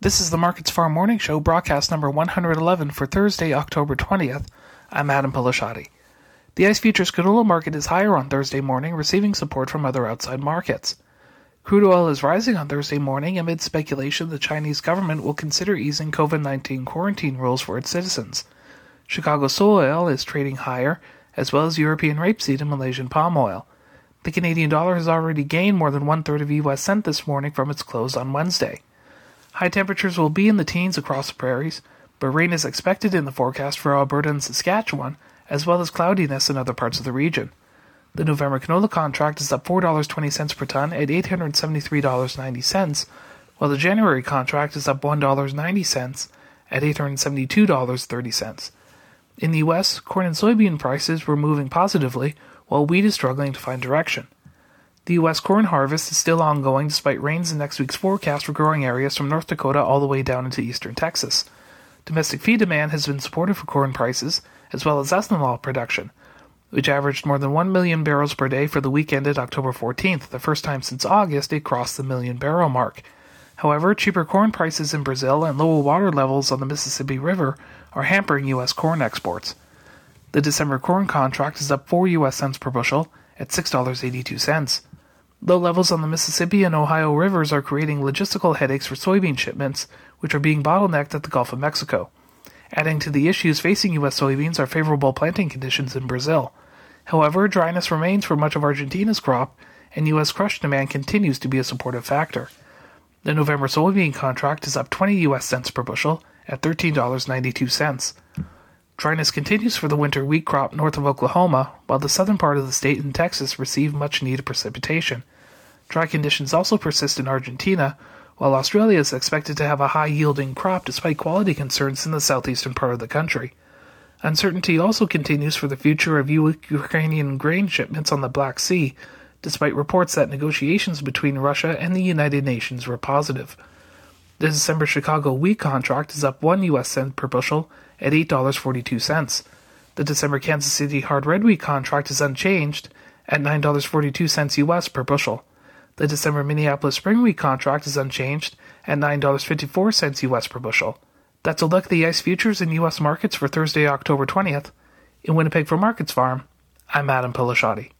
This is the MarketsFarm Morning Show, broadcast number 111 for Thursday, October 20th. I'm Adam Peleshaty. The ICE futures canola market is higher on Thursday morning, receiving support from other outside markets. Crude oil is rising on Thursday morning amid speculation the Chinese government will consider easing COVID 19 quarantine rules for its citizens. Chicago soy oil is trading higher, as well as European rapeseed and Malaysian palm oil. The Canadian dollar has already gained more than one third of US cent this morning from its close on Wednesday. High temperatures will be in the teens across the prairies, but rain is expected in the forecast for Alberta and Saskatchewan, as well as cloudiness in other parts of the region. The November canola contract is up $4.20 per ton at $873.90, while the January contract is up $1.90 at $872.30. In the U.S., corn and soybean prices were moving positively, while wheat is struggling to find direction. The U.S. corn harvest is still ongoing despite rains in next week's forecast for growing areas from North Dakota all the way down into eastern Texas. Domestic feed demand has been supportive for corn prices, as well as ethanol production, which averaged more than 1 million barrels per day for the week ended October 14th, the first time since August it crossed the million barrel mark. However, cheaper corn prices in Brazil and lower water levels on the Mississippi River are hampering U.S. corn exports. The December corn contract is up 4 U.S. cents per bushel at $6.82. Low levels on the Mississippi and Ohio rivers are creating logistical headaches for soybean shipments, which are being bottlenecked at the Gulf of Mexico. Adding to the issues facing U.S. soybeans are favorable planting conditions in Brazil. However, dryness remains for much of Argentina's crop, and U.S. crush demand continues to be a supportive factor. The November soybean contract is up 20 U.S. cents per bushel at $13.92. Dryness continues for the winter wheat crop north of Oklahoma, while the southern part of the state and Texas receive much needed precipitation. Dry conditions also persist in Argentina, while Australia is expected to have a high yielding crop despite quality concerns in the southeastern part of the country. Uncertainty also continues for the future of Ukrainian grain shipments on the Black Sea, despite reports that negotiations between Russia and the United Nations were positive. The December Chicago wheat contract is up 1 US cent per bushel at $8.42. The December Kansas City hard red wheat contract is unchanged at $9.42 US per bushel. The December Minneapolis spring wheat contract is unchanged at $9.54 US per bushel. That's a look at the ICE futures in US markets for Thursday, October 20th. In Winnipeg for MarketsFarm, I'm Adam Peleshaty.